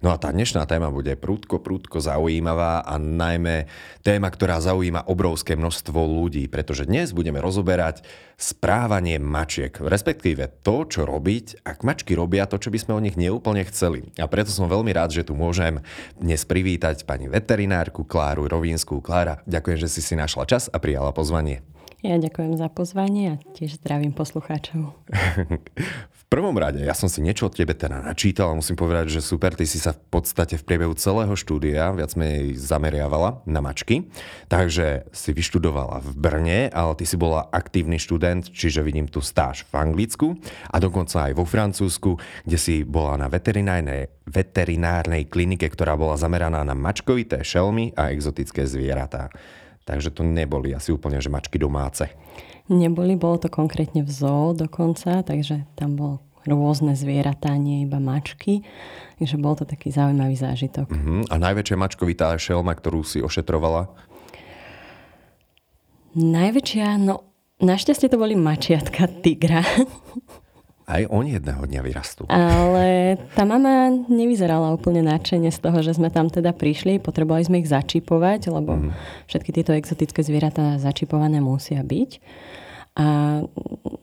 No a tá dnešná téma bude prúdko, prúdko zaujímavá a najmä téma, ktorá zaujíma obrovské množstvo ľudí, pretože dnes budeme rozoberať správanie mačiek, respektíve to, čo robiť, ak mačky robia to, čo by sme o nich neúplne chceli. A preto som veľmi rád, že tu môžem dnes privítať pani veterinárku Kláru Rovínskú. Klára, ďakujem, že si si našla čas a prijala pozvanie. Ja ďakujem za pozvanie a tiež zdravím poslucháčov. prvom rade, ja som si niečo od tebe teda načítal a musím povedať, že super, ty si sa v podstate v priebehu celého štúdia viac menej zameriavala na mačky. Takže si vyštudovala v Brne, ale ty si bola aktívny študent, čiže vidím tu stáž v Anglicku a dokonca aj vo Francúzsku, kde si bola na veterinárnej, veterinárnej klinike, ktorá bola zameraná na mačkovité šelmy a exotické zvieratá. Takže to neboli asi úplne, že mačky domáce. Neboli, bolo to konkrétne v zoo dokonca, takže tam bol rôzne zvieratá, nie iba mačky. Takže bol to taký zaujímavý zážitok. Uh-huh. A najväčšia mačkovitá šelma, ktorú si ošetrovala? Najväčšia, no našťastie to boli mačiatka tigra. Aj oni jedného dňa vyrastú. Ale tá mama nevyzerala úplne nadšene z toho, že sme tam teda prišli. Potrebovali sme ich začipovať, lebo mm. všetky tieto exotické zvieratá začipované musia byť. A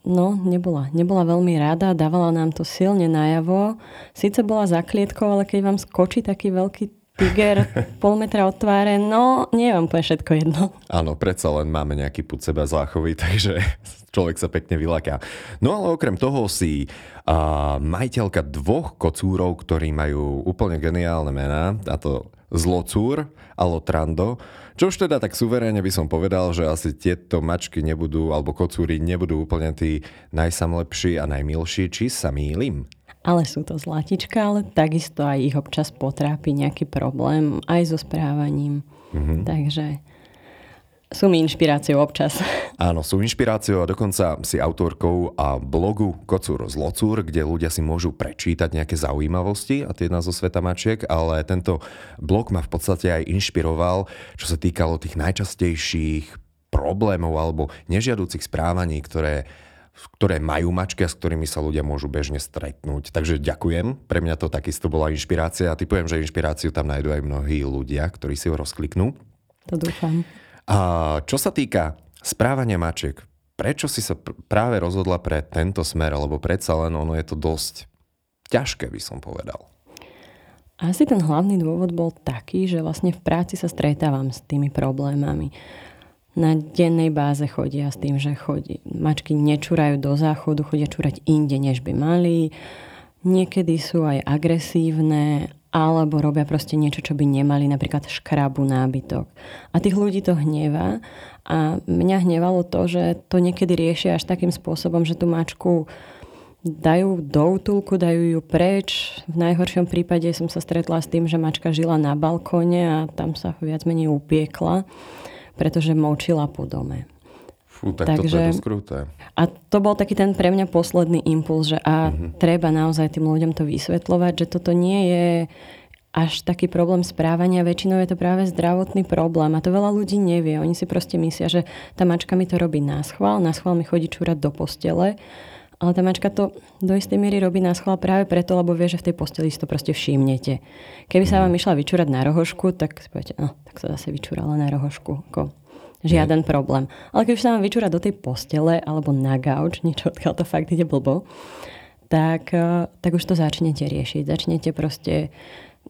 no, nebola, nebola veľmi rada, dávala nám to silne najavo. Sice bola za klietkou, ale keď vám skočí taký veľký tiger pol metra od tváre, no nie vám poviem všetko jedno. Áno, predsa len máme nejaký put seba záchovy, takže človek sa pekne vylaká. No ale okrem toho si uh, majiteľka dvoch kocúrov, ktorí majú úplne geniálne mená, a to Zlocúr a Lotrando, čo už teda tak suverénne by som povedal, že asi tieto mačky nebudú, alebo kocúry nebudú úplne tí najsamlepší a najmilší, či sa mýlim? ale sú to zlatička, ale takisto aj ich občas potrápi nejaký problém aj so správaním. Mm-hmm. Takže sú mi inšpiráciou občas. Áno, sú inšpiráciou a dokonca si autorkou a blogu Kocúr z Locúr, kde ľudia si môžu prečítať nejaké zaujímavosti a tie zo sveta mačiek, ale tento blog ma v podstate aj inšpiroval, čo sa týkalo tých najčastejších problémov alebo nežiaducich správaní, ktoré ktoré majú mačky a s ktorými sa ľudia môžu bežne stretnúť. Takže ďakujem. Pre mňa to takisto bola inšpirácia a typujem, že inšpiráciu tam nájdú aj mnohí ľudia, ktorí si ho rozkliknú. To dúfam. A čo sa týka správania mačiek, prečo si sa pr- práve rozhodla pre tento smer, alebo predsa len ono je to dosť ťažké, by som povedal. Asi ten hlavný dôvod bol taký, že vlastne v práci sa stretávam s tými problémami na dennej báze chodia s tým, že chodí. Mačky nečúrajú do záchodu, chodia čúrať inde, než by mali. Niekedy sú aj agresívne, alebo robia proste niečo, čo by nemali, napríklad škrabu nábytok. A tých ľudí to hnevá. A mňa hnevalo to, že to niekedy riešia až takým spôsobom, že tú mačku dajú do útulku, dajú ju preč. V najhoršom prípade som sa stretla s tým, že mačka žila na balkóne a tam sa viac menej upiekla pretože močila po dome. Fú, tak Takže, toto je dosť kruté. A to bol taký ten pre mňa posledný impuls, že a uh-huh. treba naozaj tým ľuďom to vysvetľovať, že toto nie je až taký problém správania, väčšinou je to práve zdravotný problém a to veľa ľudí nevie. Oni si proste myslia, že tá mačka mi to robí na schvál, na schvál mi chodí čúrať do postele, ale tá mačka to do istej miery robí na schvál práve preto, lebo vie, že v tej posteli si to proste všimnete. Keby sa mhm. vám išla vyčúrať na rohošku, tak si poviete, no, tak sa zase vyčúrala na rohošku. Ako, žiaden mm. problém. Ale keď sa vám vyčúra do tej postele alebo na gauč, niečo odkiaľ to fakt ide blbo, tak, eh, tak už to začnete riešiť. Začnete proste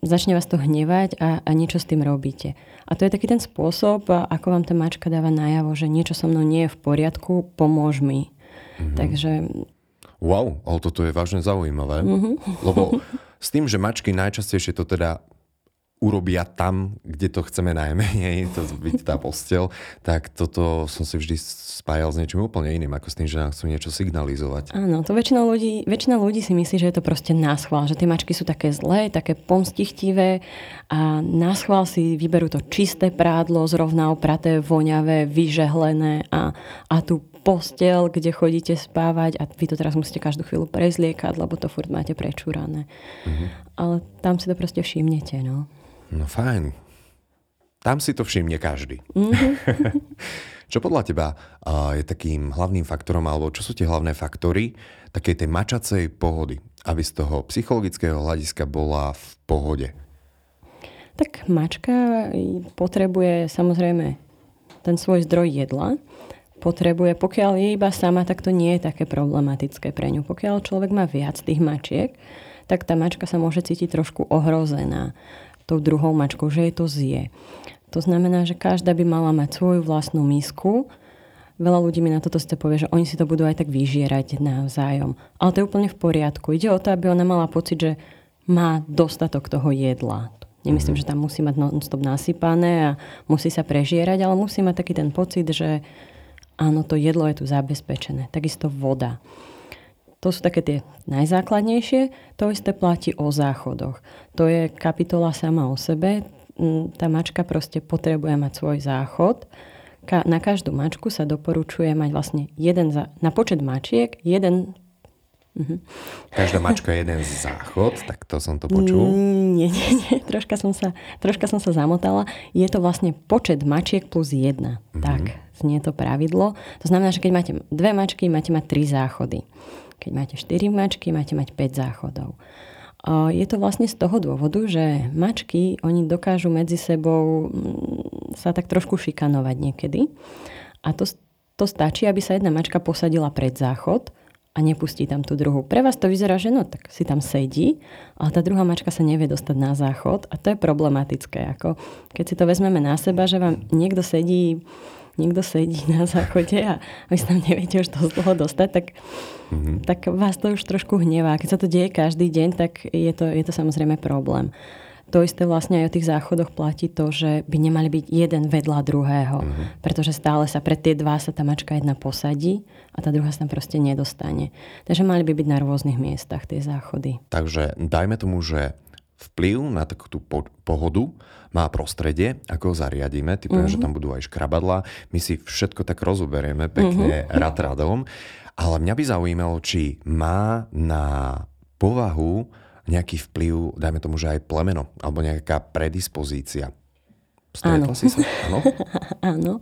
začne vás to hnevať a, a niečo s tým robíte. A to je taký ten spôsob, ako vám tá mačka dáva najavo, že niečo so mnou nie je v poriadku, pomôž mi. Mm-hmm. Takže... Wow, ale toto je vážne zaujímavé, mm-hmm. lebo s tým, že mačky najčastejšie to teda urobia tam, kde to chceme najmenej, to byť tá postel, tak toto som si vždy spájal s niečím úplne iným, ako s tým, že nám chcú niečo signalizovať. Áno, to väčšina ľudí, väčšina ľudí si myslí, že je to proste náschval, že tie mačky sú také zlé, také pomstichtivé a náschval si vyberú to čisté prádlo, zrovna opraté, voňavé, vyžehlené a, a tú postel, kde chodíte spávať a vy to teraz musíte každú chvíľu prezliekať, lebo to furt máte prečúrané. Mm-hmm. Ale tam si to proste všimnete, no. No fajn. Tam si to všimne každý. Mm-hmm. čo podľa teba je takým hlavným faktorom, alebo čo sú tie hlavné faktory takej tej mačacej pohody, aby z toho psychologického hľadiska bola v pohode? Tak mačka potrebuje samozrejme ten svoj zdroj jedla, potrebuje, pokiaľ je iba sama, tak to nie je také problematické pre ňu. Pokiaľ človek má viac tých mačiek, tak tá mačka sa môže cítiť trošku ohrozená tou druhou mačkou, že jej to zje. To znamená, že každá by mala mať svoju vlastnú misku. Veľa ľudí mi na toto ste povie, že oni si to budú aj tak vyžierať navzájom. Ale to je úplne v poriadku. Ide o to, aby ona mala pocit, že má dostatok toho jedla. Nemyslím, mm-hmm. že tam musí mať non-stop nasypané a musí sa prežierať, ale musí mať taký ten pocit, že áno, to jedlo je tu zabezpečené. Takisto voda. To sú také tie najzákladnejšie. To isté platí o záchodoch. To je kapitola sama o sebe. Mm, tá mačka proste potrebuje mať svoj záchod. Na každú mačku sa doporučuje mať vlastne jeden za, na počet mačiek jeden Uh-huh. Každá mačka je jeden záchod, tak to som to počul. Mm, nie, nie, nie, troška som, sa, troška som sa zamotala. Je to vlastne počet mačiek plus jedna. Uh-huh. Tak, znie to pravidlo. To znamená, že keď máte dve mačky, máte mať tri záchody. Keď máte štyri mačky, máte mať 5 záchodov. Je to vlastne z toho dôvodu, že mačky, oni dokážu medzi sebou mm, sa tak trošku šikanovať niekedy. A to, to stačí, aby sa jedna mačka posadila pred záchod a nepustí tam tú druhú. Pre vás to vyzerá, že no tak si tam sedí, ale tá druhá mačka sa nevie dostať na záchod a to je problematické. Ako keď si to vezmeme na seba, že vám niekto sedí niekto sedí na záchode a vy sa tam neviete už toho dlho dostať, tak, mm-hmm. tak vás to už trošku hnevá. Keď sa to deje každý deň, tak je to, je to samozrejme problém. To isté vlastne aj o tých záchodoch platí to, že by nemali byť jeden vedľa druhého. Mm-hmm. Pretože stále sa pre tie dva sa tá mačka jedna posadí a tá druhá sa tam proste nedostane. Takže mali by byť na rôznych miestach tie záchody. Takže dajme tomu, že vplyv na takú tú po- pohodu má prostredie, ako ho zariadíme. Typujem, mm-hmm. že tam budú aj škrabadla. My si všetko tak rozoberieme pekne mm-hmm. rad radom. Ale mňa by zaujímalo, či má na povahu nejaký vplyv, dajme tomu, že aj plemeno, alebo nejaká predispozícia. Áno. Si sa? Áno. Áno.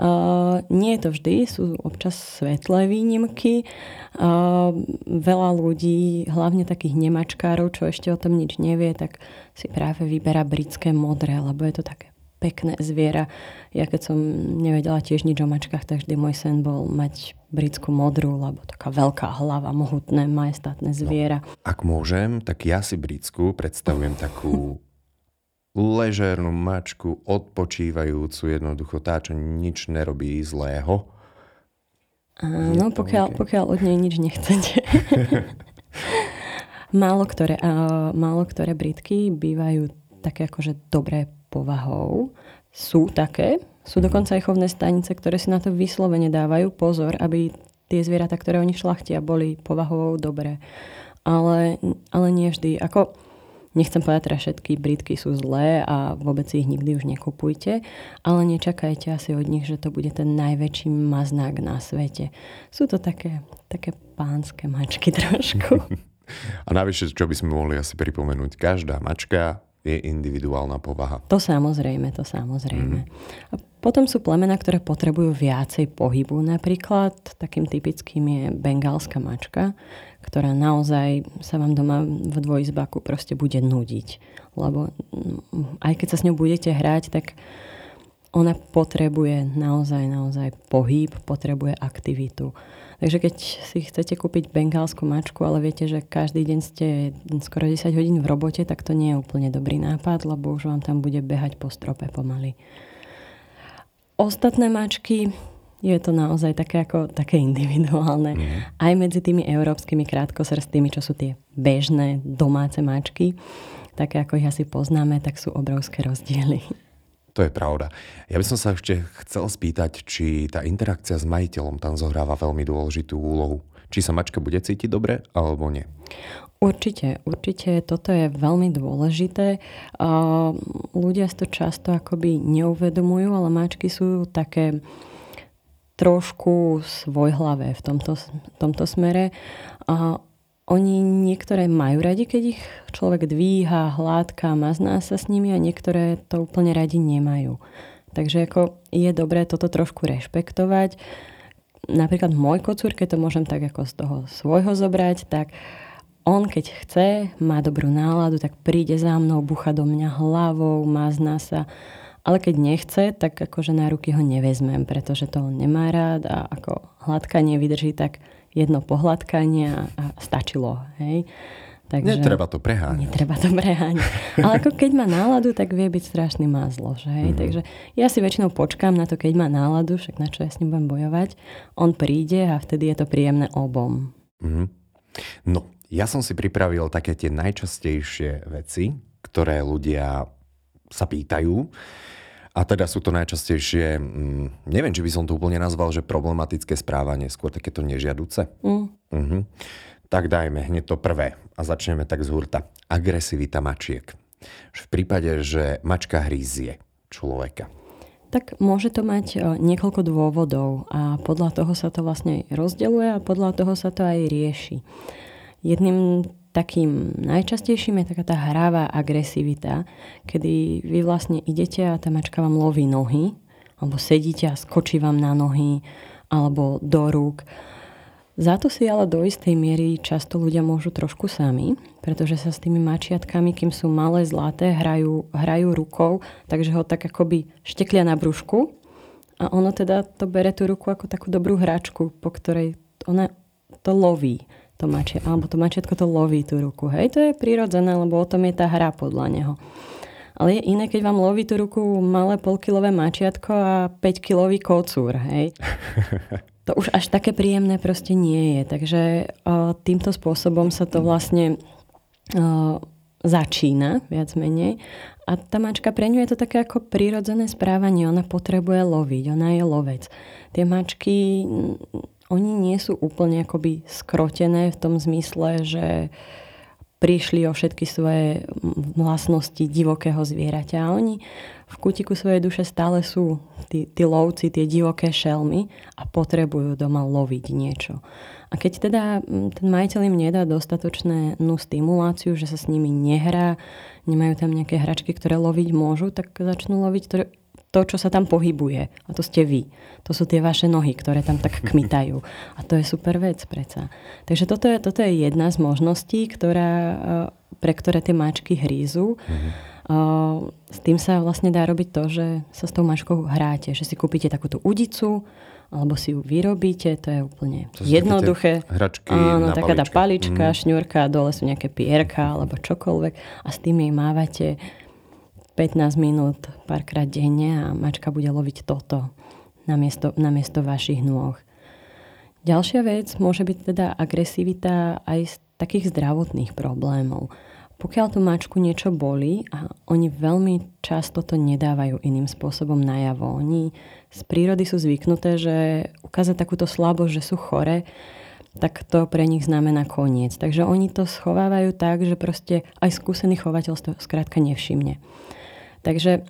Uh, nie je to vždy, sú občas svetlé výnimky. Uh, veľa ľudí, hlavne takých nemačkárov, čo ešte o tom nič nevie, tak si práve vyberá britské modré, lebo je to také pekné zviera. Ja keď som nevedela tiež nič o mačkách, tak vždy môj sen bol mať britskú modrú, lebo taká veľká hlava, mohutné, majestátne zviera. No, ak môžem, tak ja si britskú predstavujem takú ležernú mačku, odpočívajúcu, jednoducho tá, čo nič nerobí zlého. Áno, pokiaľ, pokiaľ od nej nič nechcete. málo, ktoré, uh, málo ktoré Britky bývajú také akože dobré povahou. Sú také, sú mhm. dokonca aj chovné stanice, ktoré si na to vyslovene dávajú pozor, aby tie zvieratá, ktoré oni šlachtia, boli povahou dobré. Ale, ale nie vždy. Ako, Nechcem povedať, že všetky Britky sú zlé a vôbec ich nikdy už nekupujte, ale nečakajte asi od nich, že to bude ten najväčší maznák na svete. Sú to také, také pánske mačky trošku. A navyše, čo by sme mohli asi pripomenúť, každá mačka je individuálna povaha. To samozrejme, to samozrejme. Mm-hmm. A potom sú plemena, ktoré potrebujú viacej pohybu. Napríklad takým typickým je bengálska mačka, ktorá naozaj sa vám doma v dvojizbaku proste bude nudiť. Lebo mm, aj keď sa s ňou budete hrať, tak ona potrebuje naozaj, naozaj pohyb, potrebuje aktivitu. Takže keď si chcete kúpiť bengálskú mačku, ale viete, že každý deň ste skoro 10 hodín v robote, tak to nie je úplne dobrý nápad, lebo už vám tam bude behať po strope pomaly. Ostatné mačky, je to naozaj také, ako, také individuálne. Mm. Aj medzi tými európskymi krátkosrstými, čo sú tie bežné domáce mačky, také ako ich asi poznáme, tak sú obrovské rozdiely. To je pravda. Ja by som sa ešte chcel spýtať, či tá interakcia s majiteľom tam zohráva veľmi dôležitú úlohu. Či sa mačka bude cítiť dobre, alebo nie? Určite, určite toto je veľmi dôležité. Ľudia si to často akoby neuvedomujú, ale mačky sú také trošku svojhlavé v tomto, tomto smere. A oni niektoré majú radi, keď ich človek dvíha, hladká, mazná sa s nimi a niektoré to úplne radi nemajú. Takže ako je dobré toto trošku rešpektovať. Napríklad môj kocúr, keď to môžem tak ako z toho svojho zobrať, tak on keď chce, má dobrú náladu, tak príde za mnou, bucha do mňa hlavou, mazná sa ale keď nechce, tak akože na ruky ho nevezmem, pretože to on nemá rád a ako hladkanie vydrží tak jedno pohľadkanie a stačilo. Hej? Takže, netreba to preháňať. Netreba to preháňať. Ale ako keď má náladu, tak vie byť strašný mázlo. Že? Mm-hmm. Takže ja si väčšinou počkám na to, keď má náladu, však na čo ja s ním budem bojovať. On príde a vtedy je to príjemné obom. Mm-hmm. No, ja som si pripravil také tie najčastejšie veci, ktoré ľudia sa pýtajú. A teda sú to najčastejšie, mm, neviem, či by som to úplne nazval, že problematické správanie, skôr takéto nežiaduce. Mm. Uh-huh. Tak dajme hneď to prvé a začneme tak z hurta. Agresivita mačiek. V prípade, že mačka hrízie človeka. Tak môže to mať e, niekoľko dôvodov a podľa toho sa to vlastne rozdeluje a podľa toho sa to aj rieši. Jedným takým najčastejším je taká tá hravá agresivita, kedy vy vlastne idete a tá mačka vám loví nohy, alebo sedíte a skočí vám na nohy, alebo do rúk. Za to si ale do istej miery často ľudia môžu trošku sami, pretože sa s tými mačiatkami, kým sú malé, zlaté, hrajú, hrajú rukou, takže ho tak akoby šteklia na brúšku a ono teda to bere tú ruku ako takú dobrú hračku, po ktorej ona to loví to mačie, alebo to mačiatko to loví tú ruku. Hej, to je prirodzené, lebo o tom je tá hra podľa neho. Ale je iné, keď vám loví tú ruku malé polkilové mačiatko a 5-kilový kocúr, hej. To už až také príjemné proste nie je. Takže o, týmto spôsobom sa to vlastne o, začína, viac menej. A tá mačka pre ňu je to také ako prírodzené správanie. Ona potrebuje loviť, ona je lovec. Tie mačky oni nie sú úplne akoby skrotené v tom zmysle, že prišli o všetky svoje vlastnosti divokého zvieraťa. A oni v kutiku svojej duše stále sú tí, tí lovci, tie divoké šelmy a potrebujú doma loviť niečo. A keď teda ten majiteľ im nedá dostatočnú stimuláciu, že sa s nimi nehrá, nemajú tam nejaké hračky, ktoré loviť môžu, tak začnú loviť to, čo sa tam pohybuje. A to ste vy. To sú tie vaše nohy, ktoré tam tak kmitajú. A to je super vec predsa. Takže toto je, toto je jedna z možností, ktorá, eh, pre ktoré tie mačky hrízu. Mm-hmm. S tým sa vlastne dá robiť to, že sa s tou mačkou hráte. Že si kúpite takúto udicu, alebo si ju vyrobíte, to je úplne to jednoduché. Hračky Áno, taká tá palička, mm. šňurka, dole sú nejaké pierka alebo čokoľvek a s tým jej mávate 15 minút párkrát denne a mačka bude loviť toto namiesto, namiesto vašich nôh. Ďalšia vec môže byť teda agresivita aj z takých zdravotných problémov. Pokiaľ tú mačku niečo boli a oni veľmi často to nedávajú iným spôsobom najavo. Oni z prírody sú zvyknuté, že ukázať takúto slabosť, že sú chore, tak to pre nich znamená koniec. Takže oni to schovávajú tak, že proste aj skúsený chovateľ to skrátka nevšimne. Takže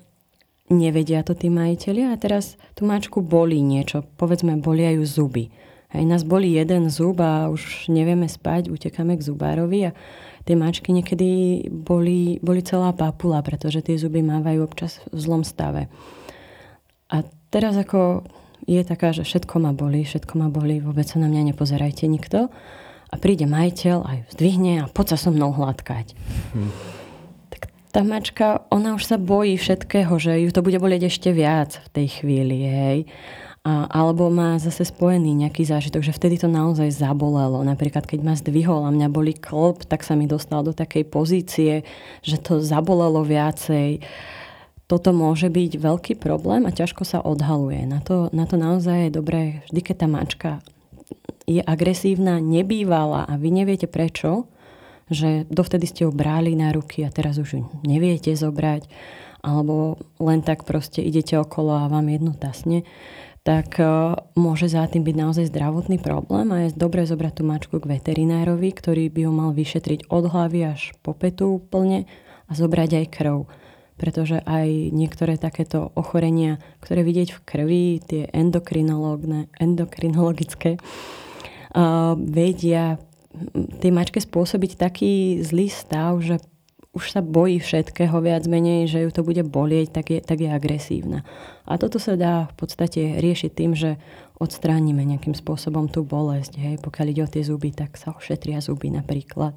nevedia to tí majiteľi a teraz tú mačku bolí niečo. Povedzme, bolia ju zuby. Aj nás boli jeden zub a už nevieme spať, utekáme k zubárovi a tie mačky niekedy boli, boli celá papula, pretože tie zuby mávajú občas v zlom stave. A teraz ako je taká, že všetko ma boli, všetko ma boli, vôbec sa na mňa nepozerajte nikto. A príde majiteľ aj zdvihne a poď sa so mnou hladkať. Hm tá mačka, ona už sa bojí všetkého, že ju to bude bolieť ešte viac v tej chvíli, hej. A, alebo má zase spojený nejaký zážitok, že vtedy to naozaj zabolelo. Napríklad, keď ma zdvihol a mňa boli klop, tak sa mi dostal do takej pozície, že to zabolelo viacej. Toto môže byť veľký problém a ťažko sa odhaluje. Na to, na to naozaj je dobré, vždy keď tá mačka je agresívna, nebývala a vy neviete prečo, že dovtedy ste ju brali na ruky a teraz už ju neviete zobrať, alebo len tak proste idete okolo a vám jedno tasne, tak uh, môže za tým byť naozaj zdravotný problém a je dobré zobrať tú mačku k veterinárovi, ktorý by ju mal vyšetriť od hlavy až po petu úplne a zobrať aj krv. pretože aj niektoré takéto ochorenia, ktoré vidieť v krvi, tie endokrinologické, uh, vedia tej mačke spôsobiť taký zlý stav, že už sa bojí všetkého viac menej, že ju to bude bolieť, tak je, tak je agresívna. A toto sa dá v podstate riešiť tým, že odstránime nejakým spôsobom tú bolesť. Hej. Pokiaľ ide o tie zuby, tak sa ošetria zuby napríklad.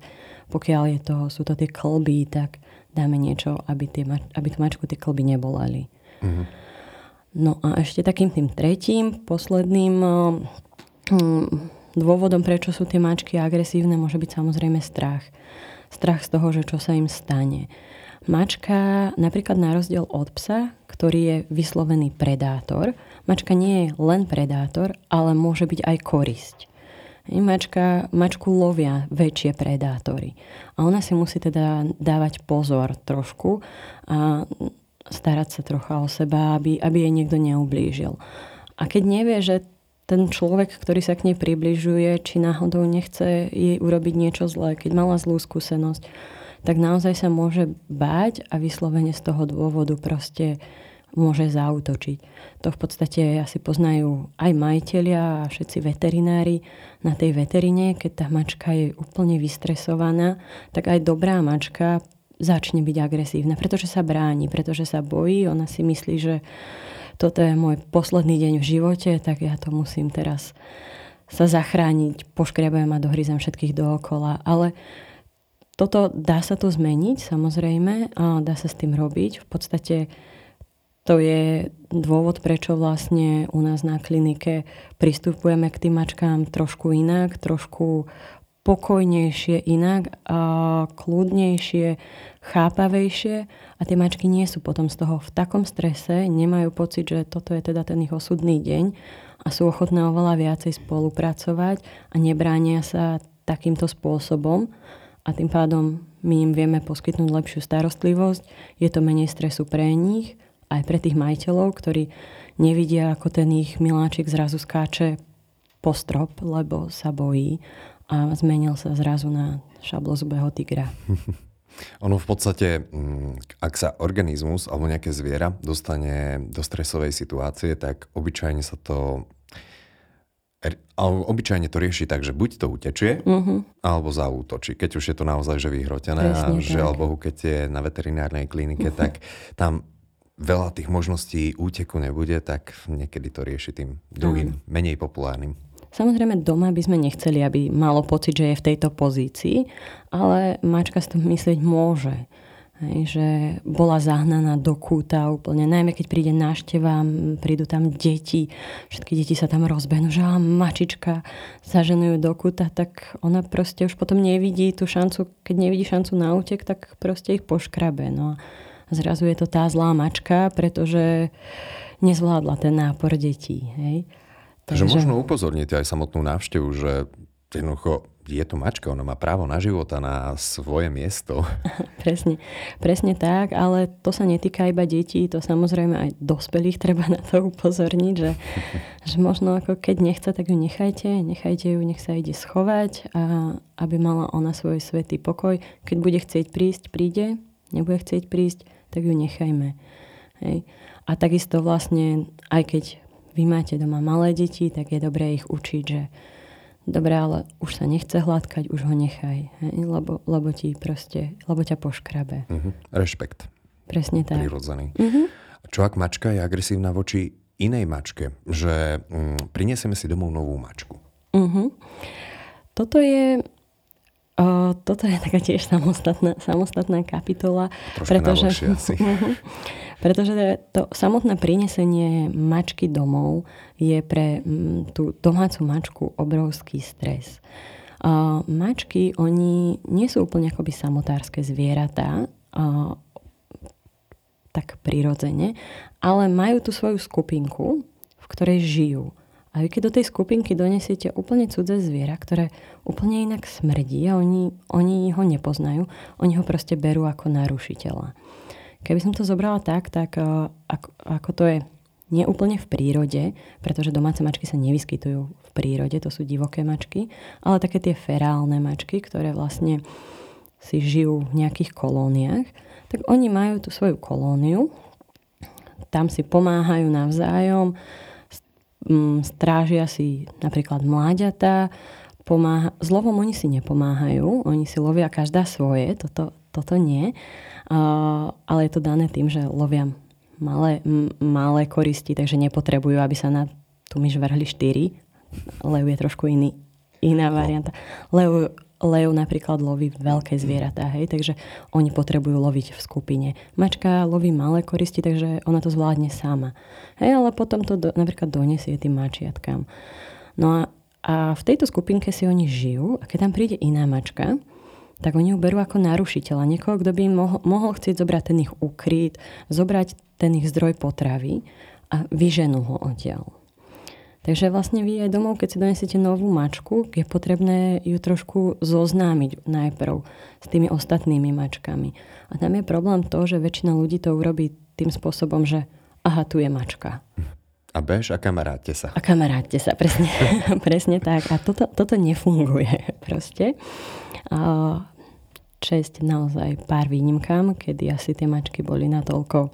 Pokiaľ je to, sú to tie klby, tak dáme niečo, aby, tie, aby tú mačku tie klby nebolali. Mm-hmm. No a ešte takým tým tretím, posledným hm, dôvodom, prečo sú tie mačky agresívne, môže byť samozrejme strach strach z toho, že čo sa im stane. Mačka, napríklad na rozdiel od psa, ktorý je vyslovený predátor, mačka nie je len predátor, ale môže byť aj korisť. Mačka, mačku lovia väčšie predátory. A ona si musí teda dávať pozor trošku a starať sa trocha o seba, aby, aby jej niekto neublížil. A keď nevie, že ten človek, ktorý sa k nej približuje, či náhodou nechce jej urobiť niečo zlé, keď mala zlú skúsenosť, tak naozaj sa môže báť a vyslovene z toho dôvodu proste môže zautočiť. To v podstate asi poznajú aj majiteľia a všetci veterinári na tej veterine, keď tá mačka je úplne vystresovaná, tak aj dobrá mačka začne byť agresívna, pretože sa bráni, pretože sa bojí, ona si myslí, že toto je môj posledný deň v živote, tak ja to musím teraz sa zachrániť, poškriabujem a dohryzem všetkých dookola. Ale toto dá sa to zmeniť, samozrejme, a dá sa s tým robiť. V podstate to je dôvod, prečo vlastne u nás na klinike pristupujeme k tým mačkám trošku inak, trošku pokojnejšie inak, a kľudnejšie, chápavejšie. A tie mačky nie sú potom z toho v takom strese, nemajú pocit, že toto je teda ten ich osudný deň a sú ochotné oveľa viacej spolupracovať a nebránia sa takýmto spôsobom. A tým pádom my im vieme poskytnúť lepšiu starostlivosť, je to menej stresu pre nich, aj pre tých majiteľov, ktorí nevidia, ako ten ich miláčik zrazu skáče po strop, lebo sa bojí a zmenil sa zrazu na šablozubého tigra. Ono v podstate, mm, ak sa organizmus alebo nejaké zviera dostane do stresovej situácie, tak obyčajne sa to obyčajne to rieši tak, že buď to utečie, uh-huh. alebo zaútočí. Keď už je to naozaj že vyhrotené Presne a žiaľ Bohu, keď je na veterinárnej klinike, uh-huh. tak tam veľa tých možností úteku nebude, tak niekedy to rieši tým druhým, uh-huh. menej populárnym. Samozrejme doma by sme nechceli, aby malo pocit, že je v tejto pozícii, ale mačka si to myslieť môže. Hej, že bola zahnaná do kúta úplne, najmä keď príde nášteva, prídu tam deti, všetky deti sa tam rozbehnú, že á, mačička zaženujú do kúta, tak ona proste už potom nevidí tú šancu, keď nevidí šancu na útek, tak proste ich poškrabe. No a zrazu je to tá zlá mačka, pretože nezvládla ten nápor detí. Hej. Takže možno upozorniť aj samotnú návštevu, že jednoducho je to mačka, ona má právo na život a na svoje miesto. presne, presne tak, ale to sa netýka iba detí, to samozrejme aj dospelých treba na to upozorniť, že, že možno ako keď nechce, tak ju nechajte, nechajte ju, nech sa ide schovať a aby mala ona svoj svetý pokoj. Keď bude chcieť prísť, príde, nebude chcieť prísť, tak ju nechajme. Hej. A takisto vlastne, aj keď vy máte doma malé deti, tak je dobré ich učiť, že dobre, ale už sa nechce hladkať, už ho nechaj, hej? Lebo, lebo ti proste, lebo ťa poškrabe. Uh-huh. Rešpekt. Presne tak. Prirodzený. Uh-huh. Čo ak mačka je agresívna voči inej mačke? Že mm, prinesieme si domov novú mačku. Uh-huh. Toto je O, toto je taká tiež samostatná, samostatná kapitola. Troška pretože, asi. Pretože to samotné prinesenie mačky domov je pre m, tú domácu mačku obrovský stres. Mačky, oni nie sú úplne akoby samotárske zvieratá, tak prirodzene, ale majú tú svoju skupinku, v ktorej žijú. A vy keď do tej skupinky donesiete úplne cudzé zviera, ktoré úplne inak smrdí a oni, oni ho nepoznajú, oni ho proste berú ako narušiteľa. Keby som to zobrala tak, tak uh, ako, ako to je neúplne v prírode, pretože domáce mačky sa nevyskytujú v prírode, to sú divoké mačky, ale také tie ferálne mačky, ktoré vlastne si žijú v nejakých kolóniách, tak oni majú tú svoju kolóniu, tam si pomáhajú navzájom, strážia si napríklad mláďatá, pomáha, s lovom oni si nepomáhajú, oni si lovia každá svoje, toto, toto nie, ale je to dané tým, že lovia malé, m- malé koristi, takže nepotrebujú, aby sa na tú myš vrhli štyri. Lev je trošku iný, iná varianta. Lev, lev napríklad loví veľké zvieratá, hej, takže oni potrebujú loviť v skupine. Mačka loví malé koristi, takže ona to zvládne sama. Hej, ale potom to do, napríklad donesie tým mačiatkám. No a a v tejto skupinke si oni žijú a keď tam príde iná mačka, tak oni ju berú ako narušiteľa. Niekoho, kto by im mohol, mohol chcieť zobrať ten ich ukryt, zobrať ten ich zdroj potravy a vyženú ho odtiaľ. Takže vlastne vy aj domov, keď si donesiete novú mačku, je potrebné ju trošku zoznámiť najprv s tými ostatnými mačkami. A tam je problém to, že väčšina ľudí to urobí tým spôsobom, že aha, tu je mačka. A bež a kamaráte sa. A kamaráte sa, presne, presne tak. A toto, toto nefunguje proste. A česť naozaj pár výnimkám, kedy asi tie mačky boli natoľko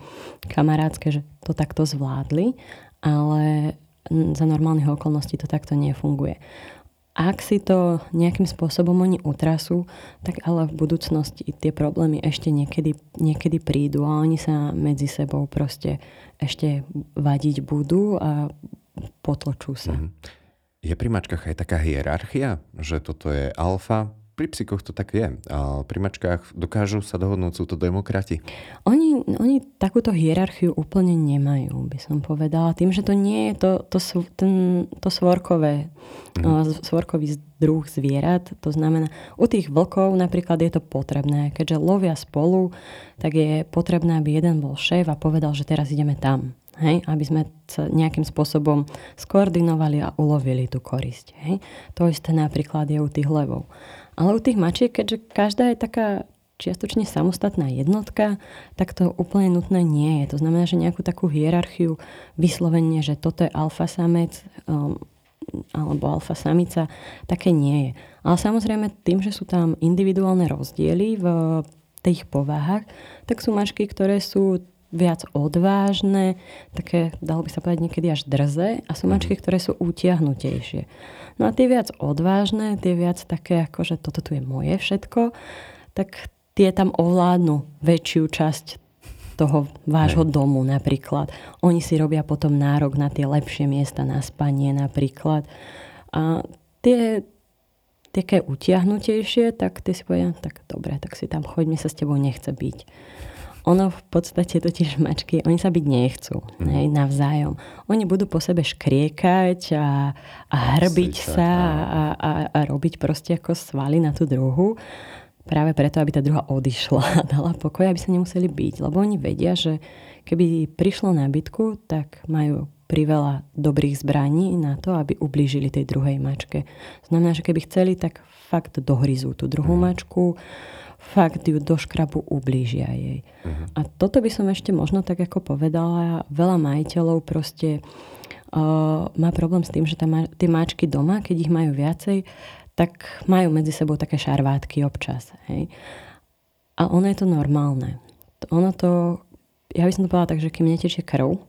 kamarátske, že to takto zvládli, ale za normálnych okolností to takto nefunguje. Ak si to nejakým spôsobom oni utrasú, tak ale v budúcnosti tie problémy ešte niekedy, niekedy prídu a oni sa medzi sebou proste ešte vadiť budú a potločú sa. Mm. Je pri mačkách aj taká hierarchia, že toto je alfa, pri psíkoch to tak je. A pri mačkách dokážu sa dohodnúť, sú to demokrati? Oni, oni takúto hierarchiu úplne nemajú, by som povedala. Tým, že to nie je to, to, ten, to svorkové, mm. svorkový druh zvierat. To znamená, u tých vlkov napríklad je to potrebné. Keďže lovia spolu, tak je potrebné, aby jeden bol šéf a povedal, že teraz ideme tam. Hej, aby sme sa nejakým spôsobom skoordinovali a ulovili tú korisť. Hej. To isté napríklad je u tých levov. Ale u tých mačiek, keďže každá je taká čiastočne samostatná jednotka, tak to úplne nutné nie je. To znamená, že nejakú takú hierarchiu vyslovene, že toto je alfa samec um, alebo alfa samica, také nie je. Ale samozrejme tým, že sú tam individuálne rozdiely v tých povahách, tak sú mačky, ktoré sú viac odvážne, také, dalo by sa povedať, niekedy až drze a sú mačky, mhm. ktoré sú utiahnutejšie. No a tie viac odvážne, tie viac také ako, že toto tu je moje všetko, tak tie tam ovládnu väčšiu časť toho vášho domu napríklad. Oni si robia potom nárok na tie lepšie miesta na spanie napríklad. A tie také utiahnutejšie, tak ty si povedia, tak dobre, tak si tam choď, mi sa s tebou nechce byť. Ono v podstate totiž mačky, oni sa byť nechcú, mm. hej, navzájom. Oni budú po sebe škriekať a, a hrbiť sa a, a, a robiť proste ako svaly na tú druhu. Práve preto, aby tá druhá odišla a dala pokoj, aby sa nemuseli byť. Lebo oni vedia, že keby prišlo na bytku, tak majú priveľa dobrých zbraní na to, aby ublížili tej druhej mačke. Znamená, že keby chceli, tak fakt dohryzú tú druhú mm. mačku, fakt ju do škrabu ublížia jej. Uh-huh. A toto by som ešte možno tak ako povedala, veľa majiteľov proste uh, má problém s tým, že tam tie máčky doma, keď ich majú viacej, tak majú medzi sebou také šarvátky občas. Hej. A ono je to normálne. Ono to, ja by som to povedala tak, že kým netečie krv,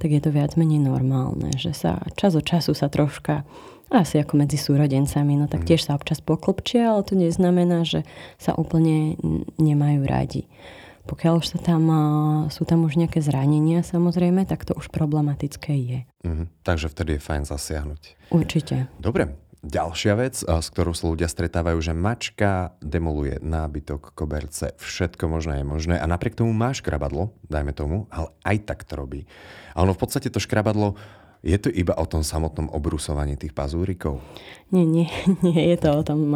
tak je to viac menej normálne, že sa čas od času sa troška asi ako medzi súrodencami, no tak mhm. tiež sa občas poklopčia, ale to neznamená, že sa úplne nemajú radi. Pokiaľ už sa tam, sú tam už nejaké zranenia samozrejme, tak to už problematické je. Mm, takže vtedy je fajn zasiahnuť. Určite. Dobre, Ďalšia vec, s ktorou sa ľudia stretávajú, že mačka demoluje nábytok, koberce, všetko možné je možné a napriek tomu má škrabadlo, dajme tomu, ale aj tak to robí. A ono v podstate to škrabadlo je to iba o tom samotnom obrusovaní tých pazúrikov? Nie, nie, nie je to o tom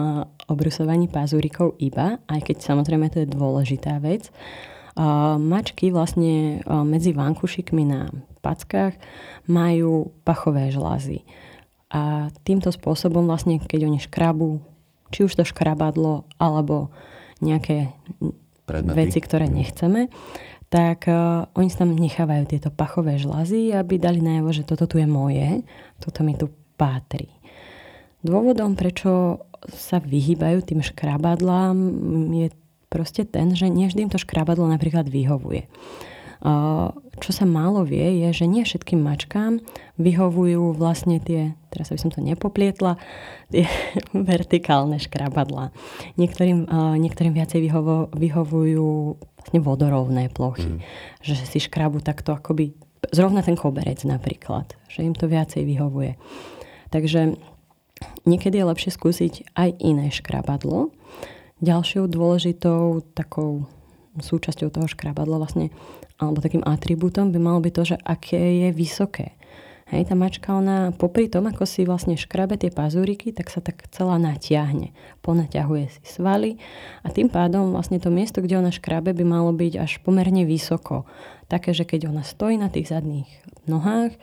obrusovaní pazúrikov iba, aj keď samozrejme to je dôležitá vec. Mačky vlastne medzi vankušikmi na packách majú pachové žlazy. A týmto spôsobom vlastne, keď oni škrabú, či už to škrabadlo, alebo nejaké Predmety. veci, ktoré nechceme, tak uh, oni tam nechávajú tieto pachové žlazy, aby dali najavo, že toto tu je moje, toto mi tu patrí. Dôvodom, prečo sa vyhýbajú tým škrabadlám, je proste ten, že nie vždy im to škrabadlo napríklad vyhovuje. Čo sa málo vie, je, že nie všetkým mačkám vyhovujú vlastne tie, teraz by som to nepoplietla, tie vertikálne škrabadlá. Niektorým, niektorým viacej vyhovo, vyhovujú vlastne vodorovné plochy. Mm. Že si škrabu takto akoby, zrovna ten koberec napríklad, že im to viacej vyhovuje. Takže niekedy je lepšie skúsiť aj iné škrabadlo. Ďalšou dôležitou takou súčasťou toho škrabadla vlastne alebo takým atribútom by malo byť to, že aké je vysoké. Hej, tá mačka, ona popri tom, ako si vlastne škrabe tie pazúriky, tak sa tak celá natiahne. Ponaťahuje si svaly a tým pádom vlastne to miesto, kde ona škrabe, by malo byť až pomerne vysoko. Také, že keď ona stojí na tých zadných nohách,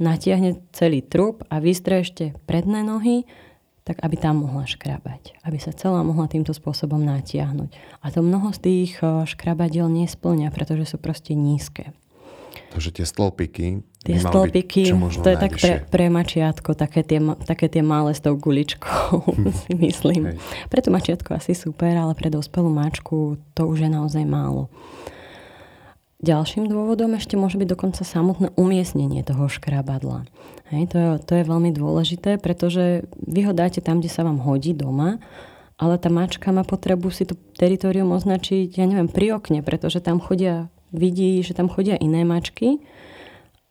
natiahne celý trup a vystre ešte predné nohy, tak aby tam mohla škrabať. Aby sa celá mohla týmto spôsobom natiahnuť. A to mnoho z tých eh, škrabadiel nesplňa, pretože sú proste nízke. Takže tie stĺpiky Tie stĺpiky, to je tak pre, pre mačiatko, také tie, také tie malé s tou guličkou, si myslím. Hej. Pre to mačiatko asi super, ale pre dospelú mačku to už je naozaj málo. Ďalším dôvodom ešte môže byť dokonca samotné umiestnenie toho škrabadla. Hej, to, je, to je veľmi dôležité, pretože vy ho dáte tam, kde sa vám hodí doma, ale tá mačka má potrebu si to teritorium označiť, ja neviem, pri okne, pretože tam chodia, vidí, že tam chodia iné mačky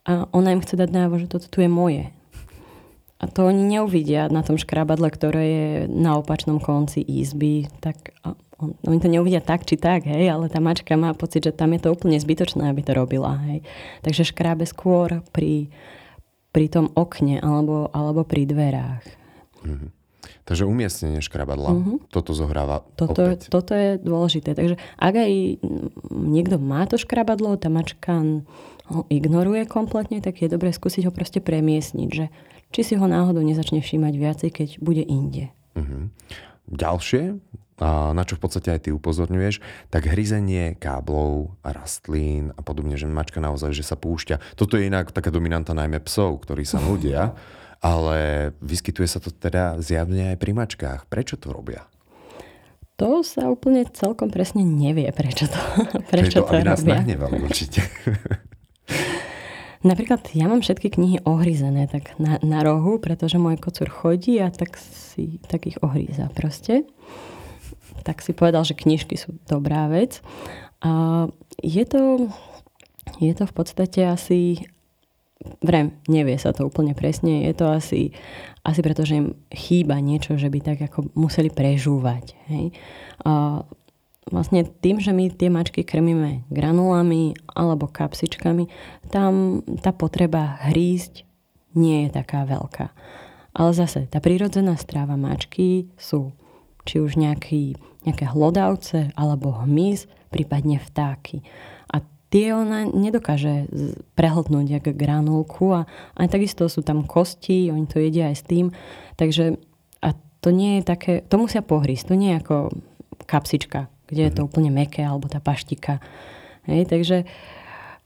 a ona im chce dať návo, že toto tu je moje. A to oni neuvidia na tom škrabadle, ktoré je na opačnom konci izby. Tak on, oni to neuvidia tak či tak, hej, ale tá mačka má pocit, že tam je to úplne zbytočné, aby to robila. Hej. Takže škrábe skôr pri, pri tom okne alebo, alebo pri dverách. Mm-hmm. Takže umiestnenie škrabadla, mm-hmm. toto zohráva toto, opäť. Toto je dôležité. Takže ak aj niekto má to škrabadlo, tá mačka ho ignoruje kompletne, tak je dobré skúsiť ho proste premiesniť, že či si ho náhodou nezačne všímať viacej, keď bude inde. Uh-huh. Ďalšie, na čo v podstate aj ty upozorňuješ, tak hryzenie káblov, rastlín a podobne, že mačka naozaj, že sa púšťa. Toto je inak taká dominanta najmä psov, ktorí sa nudia, ale vyskytuje sa to teda zjavne aj pri mačkách. Prečo to robia? To sa úplne celkom presne nevie, prečo to, prečo to, to aby robia. nás určite. Napríklad ja mám všetky knihy ohryzené tak na, na rohu, pretože môj kocúr chodí a tak, si, tak ich ohríza proste. Tak si povedal, že knižky sú dobrá vec. A je to, je to v podstate asi, vrem, nevie sa to úplne presne, je to asi, asi preto, že im chýba niečo, že by tak ako museli prežúvať. Hej. A vlastne tým, že my tie mačky krmíme granulami alebo kapsičkami, tam tá potreba hrísť nie je taká veľká. Ale zase, tá prírodzená stráva mačky sú či už nejaký, nejaké hlodavce alebo hmyz, prípadne vtáky. Tie ona nedokáže prehltnúť jak granulku a aj takisto sú tam kosti, oni to jedia aj s tým. Takže a to nie je také, to musia pohrísť, to nie je ako kapsička, kde je to mhm. úplne meké, alebo tá paštika. Hej, takže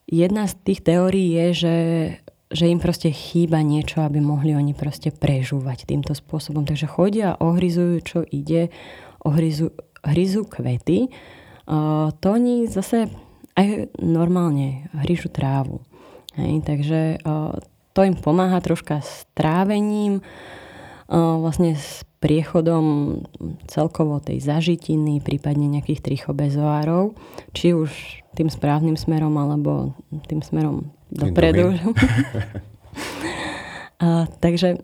jedna z tých teórií je, že, že im proste chýba niečo, aby mohli oni proste prežúvať týmto spôsobom. Takže chodia, ohryzujú, čo ide, ohryzu, hryzú kvety. Uh, to oni zase aj normálne hryžu trávu. Hej, takže to im pomáha troška s trávením, uh, vlastne s priechodom celkovo tej zažitiny, prípadne nejakých trichobezoárov, či už tým správnym smerom, alebo tým smerom dopredu. a, takže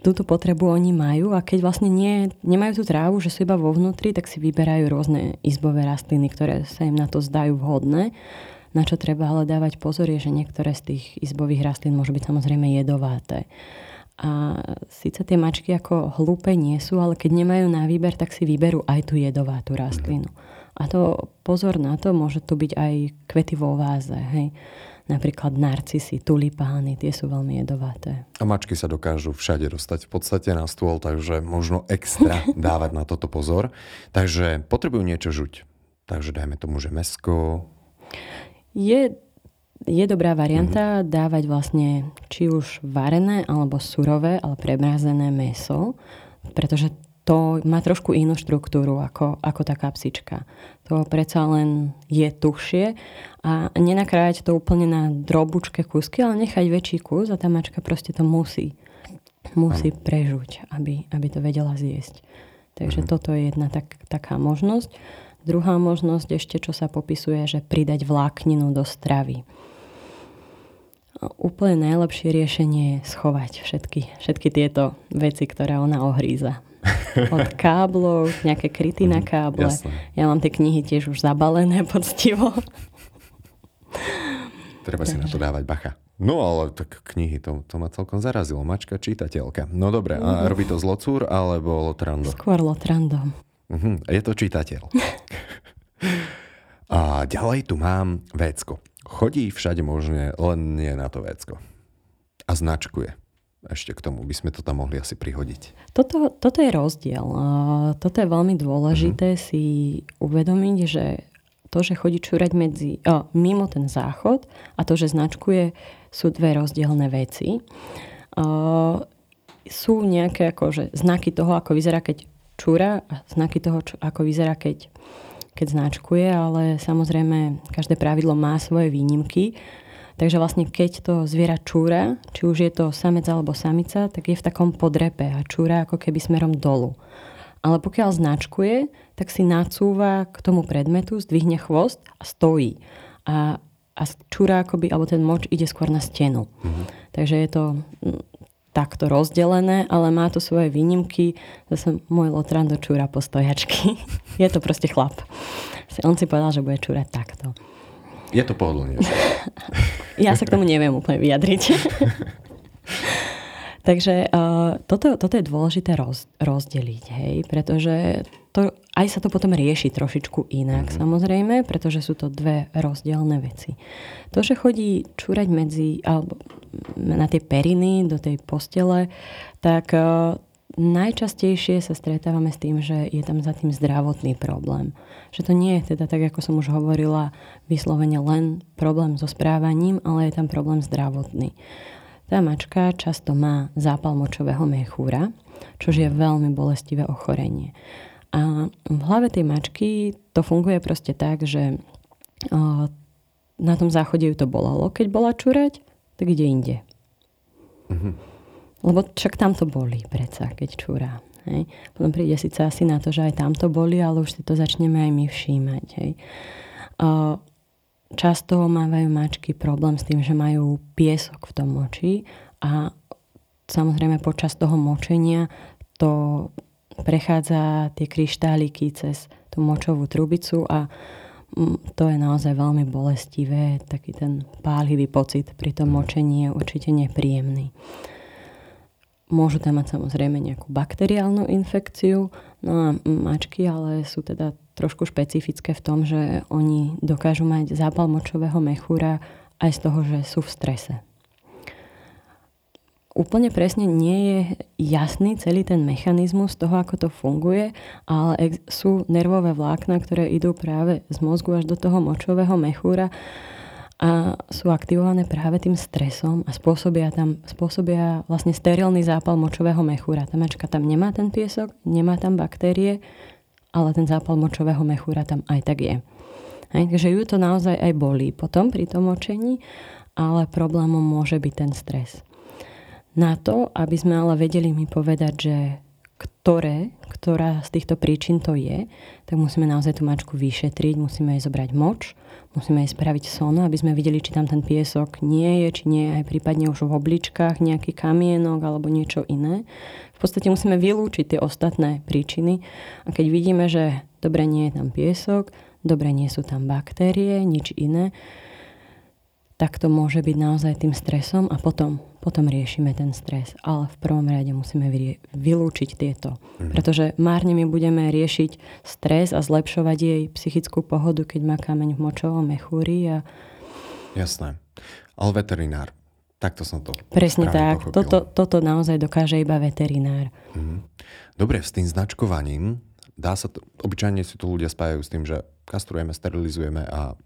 túto potrebu oni majú a keď vlastne nie, nemajú tú trávu, že sú iba vo vnútri, tak si vyberajú rôzne izbové rastliny, ktoré sa im na to zdajú vhodné. Na čo treba ale dávať pozor je, že niektoré z tých izbových rastlín môžu byť samozrejme jedovaté. A síce tie mačky ako hlúpe nie sú, ale keď nemajú na výber, tak si vyberú aj tú jedovatú rastlinu. A to pozor na to, môže to byť aj kvety vo váze. Hej. Napríklad narcisy, tulipány, tie sú veľmi jedovaté. A mačky sa dokážu všade dostať v podstate na stôl, takže možno extra dávať na toto pozor. Takže potrebujú niečo žuť. Takže dajme tomu, že mesko. Je je dobrá varianta mm-hmm. dávať vlastne či už varené alebo surové, ale premrazené meso, pretože to má trošku inú štruktúru ako, ako tá kapsička. To predsa len je tuchšie a nenakrájať to úplne na drobučké kúsky, ale nechať väčší kus a tá mačka proste to musí, musí prežuť, aby, aby to vedela zjesť. Takže mm. toto je jedna tak, taká možnosť. Druhá možnosť ešte, čo sa popisuje, že pridať vlákninu do stravy. Úplne najlepšie riešenie je schovať všetky, všetky tieto veci, ktoré ona ohríza od káblov, nejaké kryty na mhm, káble. Jasne. Ja mám tie knihy tiež už zabalené poctivo. Treba si na to dávať bacha. No ale tak knihy, to, to ma celkom zarazilo. Mačka, čitateľka. No dobre, a mhm. robí to zlocúr alebo Lotrando? Skôr Lotrando. Uh-huh, je to čitateľ. a ďalej tu mám vecko. Chodí všade možne, len nie na to vecko. A značkuje ešte k tomu by sme to tam mohli asi prihodiť. Toto, toto je rozdiel. Toto je veľmi dôležité mm-hmm. si uvedomiť, že to, že chodí čúrať medzi, o, mimo ten záchod a to, že značkuje, sú dve rozdielne veci. O, sú nejaké akože znaky toho, ako vyzerá, keď čúra a znaky toho, čo, ako vyzerá, keď, keď značkuje, ale samozrejme každé pravidlo má svoje výnimky. Takže vlastne keď to zviera čúra, či už je to samec alebo samica, tak je v takom podrepe a čúra ako keby smerom dolu. Ale pokiaľ značkuje, tak si nacúva k tomu predmetu, zdvihne chvost a stojí. A, a čúra akoby, alebo ten moč ide skôr na stenu. Mm-hmm. Takže je to mm, takto rozdelené, ale má to svoje výnimky. Zase môj lotran do čúra po stojačky. je to proste chlap. On si povedal, že bude čúrať takto. Je to pohodlne. ja sa k tomu neviem úplne vyjadriť. Takže uh, toto, toto je dôležité roz, rozdeliť, hej, pretože to, aj sa to potom rieši trošičku inak, mm-hmm. samozrejme, pretože sú to dve rozdielne veci. To, že chodí čúrať medzi, alebo na tie periny, do tej postele, tak uh, najčastejšie sa stretávame s tým, že je tam za tým zdravotný problém. Že to nie je teda tak, ako som už hovorila, vyslovene len problém so správaním, ale je tam problém zdravotný. Tá mačka často má zápal močového mechúra, čo je veľmi bolestivé ochorenie. A v hlave tej mačky to funguje proste tak, že na tom záchode ju to bolalo, keď bola čurať, tak ide inde. Mm-hmm. Lebo však tam to boli predsa, keď čúra. Hej. Potom príde síce asi na to, že aj tam to boli, ale už si to začneme aj my všímať. Hej. Často mávajú mačky problém s tým, že majú piesok v tom moči a samozrejme počas toho močenia to prechádza tie kryštáliky cez tú močovú trubicu a mm, to je naozaj veľmi bolestivé. Taký ten pálivý pocit pri tom močení je určite nepríjemný. Môžu tam mať samozrejme nejakú bakteriálnu infekciu, no a mačky ale sú teda trošku špecifické v tom, že oni dokážu mať zápal močového mechúra aj z toho, že sú v strese. Úplne presne nie je jasný celý ten mechanizmus toho, ako to funguje, ale sú nervové vlákna, ktoré idú práve z mozgu až do toho močového mechúra a sú aktivované práve tým stresom a spôsobia tam spôsobia vlastne sterilný zápal močového mechúra. Tá mačka tam nemá ten piesok, nemá tam baktérie, ale ten zápal močového mechúra tam aj tak je. Hej, takže ju to naozaj aj bolí potom pri tom močení, ale problémom môže byť ten stres. Na to, aby sme ale vedeli mi povedať, že ktoré, ktorá z týchto príčin to je, tak musíme naozaj tú mačku vyšetriť, musíme jej zobrať moč, Musíme aj spraviť sono, aby sme videli, či tam ten piesok nie je, či nie je aj prípadne už v obličkách nejaký kamienok alebo niečo iné. V podstate musíme vylúčiť tie ostatné príčiny a keď vidíme, že dobre nie je tam piesok, dobre nie sú tam baktérie, nič iné, tak to môže byť naozaj tým stresom a potom, potom riešime ten stres. Ale v prvom rade musíme vylúčiť tieto. Mm. Pretože márne my budeme riešiť stres a zlepšovať jej psychickú pohodu, keď má kameň v močovom mechúri. A... Jasné. Ale veterinár. Takto som to Presne tak. Toto, toto naozaj dokáže iba veterinár. Mm. Dobre, s tým značkovaním dá sa to, obyčajne si to ľudia spájajú s tým, že kastrujeme, sterilizujeme a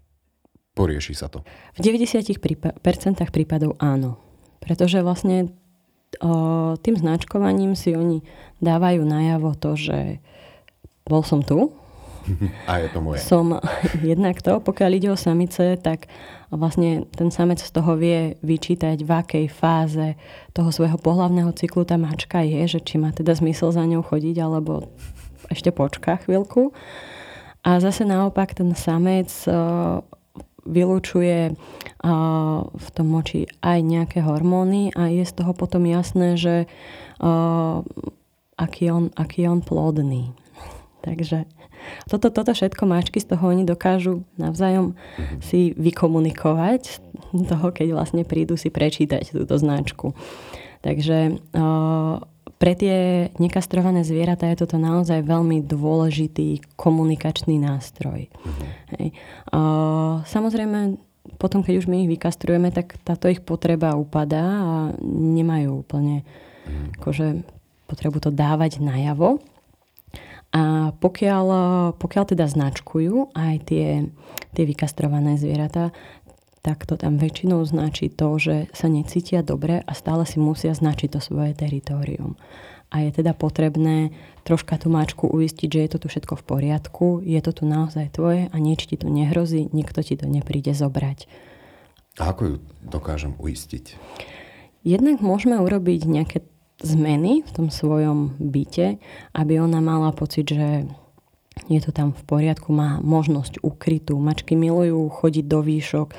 porieši sa to? V 90% prípadov áno. Pretože vlastne tým značkovaním si oni dávajú najavo to, že bol som tu. A je to moje. Som jednak to, pokiaľ ide o samice, tak vlastne ten samec z toho vie vyčítať, v akej fáze toho svojho pohlavného cyklu tá mačka je, že či má teda zmysel za ňou chodiť, alebo ešte počká chvíľku. A zase naopak ten samec vylúčuje v tom moči aj nejaké hormóny a je z toho potom jasné, že aký on, aký on plodný. Takže toto, toto všetko mačky z toho oni dokážu navzájom mm-hmm. si vykomunikovať toho, keď vlastne prídu si prečítať túto značku. Takže pre tie nekastrované zvieratá je toto naozaj veľmi dôležitý komunikačný nástroj. Mm-hmm. Hej. Uh, samozrejme, potom keď už my ich vykastrujeme, tak táto ich potreba upadá a nemajú úplne mm. akože, potrebu to dávať najavo. A pokiaľ, pokiaľ teda značkujú aj tie, tie vykastrované zvieratá, tak to tam väčšinou značí to, že sa necítia dobre a stále si musia značiť to svoje teritorium. A je teda potrebné troška tú máčku uistiť, že je to tu všetko v poriadku, je to tu naozaj tvoje a nič ti tu nehrozí, nikto ti to nepríde zobrať. A ako ju dokážem uistiť? Jednak môžeme urobiť nejaké zmeny v tom svojom byte, aby ona mala pocit, že je to tam v poriadku, má možnosť ukrytú. Mačky milujú chodiť do výšok,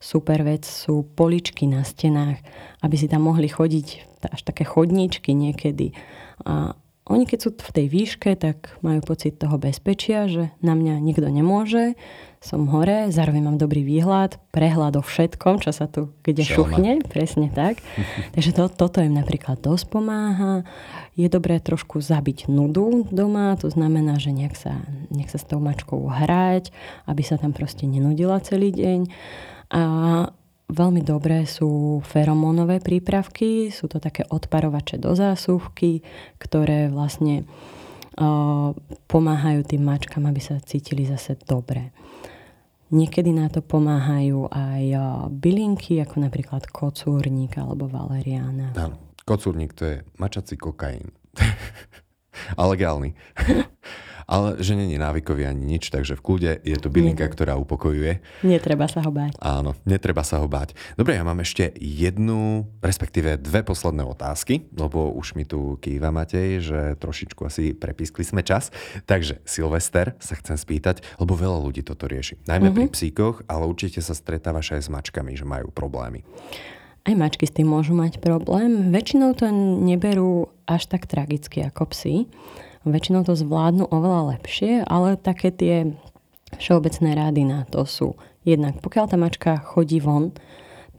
super vec sú poličky na stenách, aby si tam mohli chodiť až také chodníčky niekedy. A oni keď sú v tej výške, tak majú pocit toho bezpečia, že na mňa nikto nemôže, som hore, zároveň mám dobrý výhľad, prehľad o všetkom, čo sa tu kde Šelma. šuchne, presne tak. Takže to, toto im napríklad dosť pomáha. Je dobré trošku zabiť nudu doma, to znamená, že nech sa, nech sa s tou mačkou hrať, aby sa tam proste nenudila celý deň. A veľmi dobré sú feromónové prípravky, sú to také odparovače do zásuvky, ktoré vlastne uh, pomáhajú tým mačkám, aby sa cítili zase dobre. Niekedy na to pomáhajú aj bylinky, ako napríklad kocúrnik alebo valeriána. Áno, kocúrnik to je mačací kokain. A legálny. ale že není návykový ani nič, takže v kľude je to bylinka, Nie. ktorá upokojuje. Netreba sa ho báť. Áno, netreba sa ho báť. Dobre, ja mám ešte jednu, respektíve dve posledné otázky, lebo už mi tu kýva Matej, že trošičku asi prepískli sme čas. Takže Silvester sa chcem spýtať, lebo veľa ľudí toto rieši. Najmä mm-hmm. pri mhm. psíkoch, ale určite sa stretávaš aj s mačkami, že majú problémy. Aj mačky s tým môžu mať problém. Väčšinou to neberú až tak tragicky ako psy. Väčšinou to zvládnu oveľa lepšie, ale také tie všeobecné rády na to sú jednak, pokiaľ tá mačka chodí von,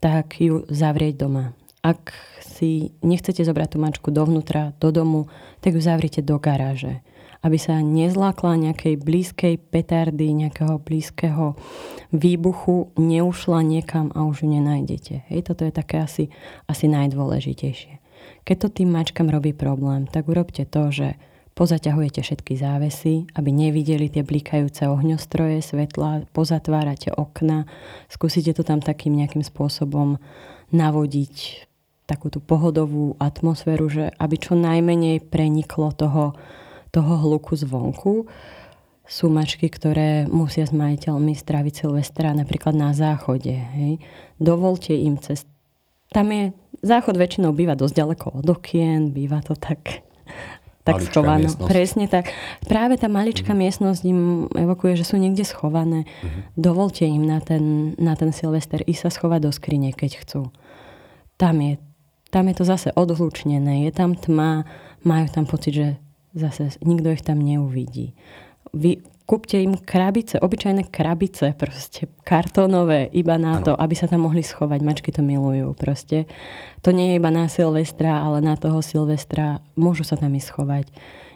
tak ju zavrieť doma. Ak si nechcete zobrať tú mačku dovnútra, do domu, tak ju zavrite do garáže aby sa nezlákla nejakej blízkej petardy, nejakého blízkeho výbuchu, neušla niekam a už ju nenájdete. Hej, toto je také asi, asi najdôležitejšie. Keď to tým mačkám robí problém, tak urobte to, že Pozaťahujete všetky závesy, aby nevideli tie blikajúce ohňostroje, svetla, pozatvárate okna, skúsite to tam takým nejakým spôsobom navodiť takú tú pohodovú atmosféru, že aby čo najmenej preniklo toho, toho hluku zvonku. Sú mačky, ktoré musia s majiteľmi stráviť Silvestra napríklad na záchode. Hej. Dovolte im cez... Tam je... Záchod väčšinou býva dosť ďaleko od okien, býva to tak tak schované. Presne tak. Práve tá maličká uh-huh. miestnosť im evokuje, že sú niekde schované. Uh-huh. Dovolte im na ten, na ten Silvester i sa schovať do skrine, keď chcú. Tam je, tam je to zase odhlučnené, je tam tma, majú tam pocit, že zase nikto ich tam neuvidí. Vy, kúpte im krabice, obyčajné krabice, proste kartónové, iba na ano. to, aby sa tam mohli schovať. Mačky to milujú proste. To nie je iba na Silvestra, ale na toho Silvestra môžu sa tam ísť schovať.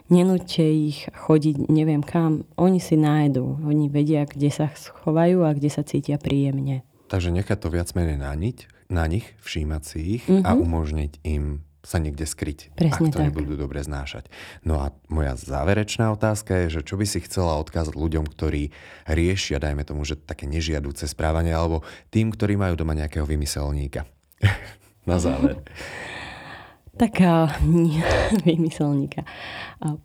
Nenúďte ich chodiť neviem kam. Oni si nájdu. Oni vedia, kde sa schovajú a kde sa cítia príjemne. Takže nechať to viac menej na, niť, na nich, všímať si ich mm-hmm. a mhm. umožniť im sa niekde skryť, Presne ak to tak. nebudú dobre znášať. No a moja záverečná otázka je, že čo by si chcela odkázať ľuďom, ktorí riešia, dajme tomu, že také nežiaduce správanie, alebo tým, ktorí majú doma nejakého vymyselníka. Na záver. Tak vymyselníka.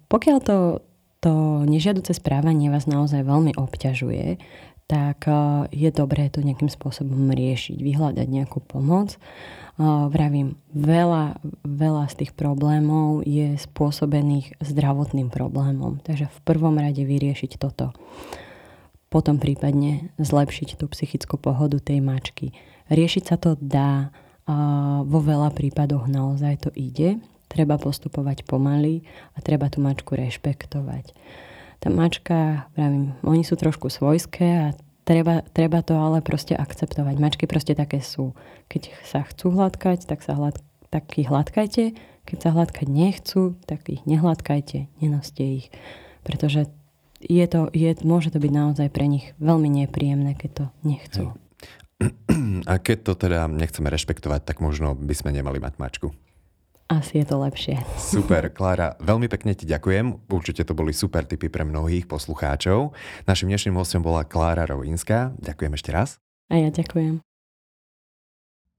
Pokiaľ to, to nežiaduce správanie vás naozaj veľmi obťažuje, tak je dobré to nejakým spôsobom riešiť, vyhľadať nejakú pomoc. Vravím, veľa, veľa z tých problémov je spôsobených zdravotným problémom. Takže v prvom rade vyriešiť toto. Potom prípadne zlepšiť tú psychickú pohodu tej mačky. Riešiť sa to dá, vo veľa prípadoch naozaj to ide. Treba postupovať pomaly a treba tú mačku rešpektovať tá mačka, pravím, oni sú trošku svojské a treba, treba to ale proste akceptovať. Mačky proste také sú. Keď sa chcú hladkať, tak sa hladk- tak ich hladkajte. Keď sa hladkať nechcú, tak ich nehladkajte, nenoste ich. Pretože je to, je, môže to byť naozaj pre nich veľmi nepríjemné, keď to nechcú. A keď to teda nechceme rešpektovať, tak možno by sme nemali mať mačku. Asi je to lepšie. Super, Klára, veľmi pekne ti ďakujem. Určite to boli super tipy pre mnohých poslucháčov. Našim dnešným hostom bola Klára Rovinská. Ďakujem ešte raz. A ja ďakujem.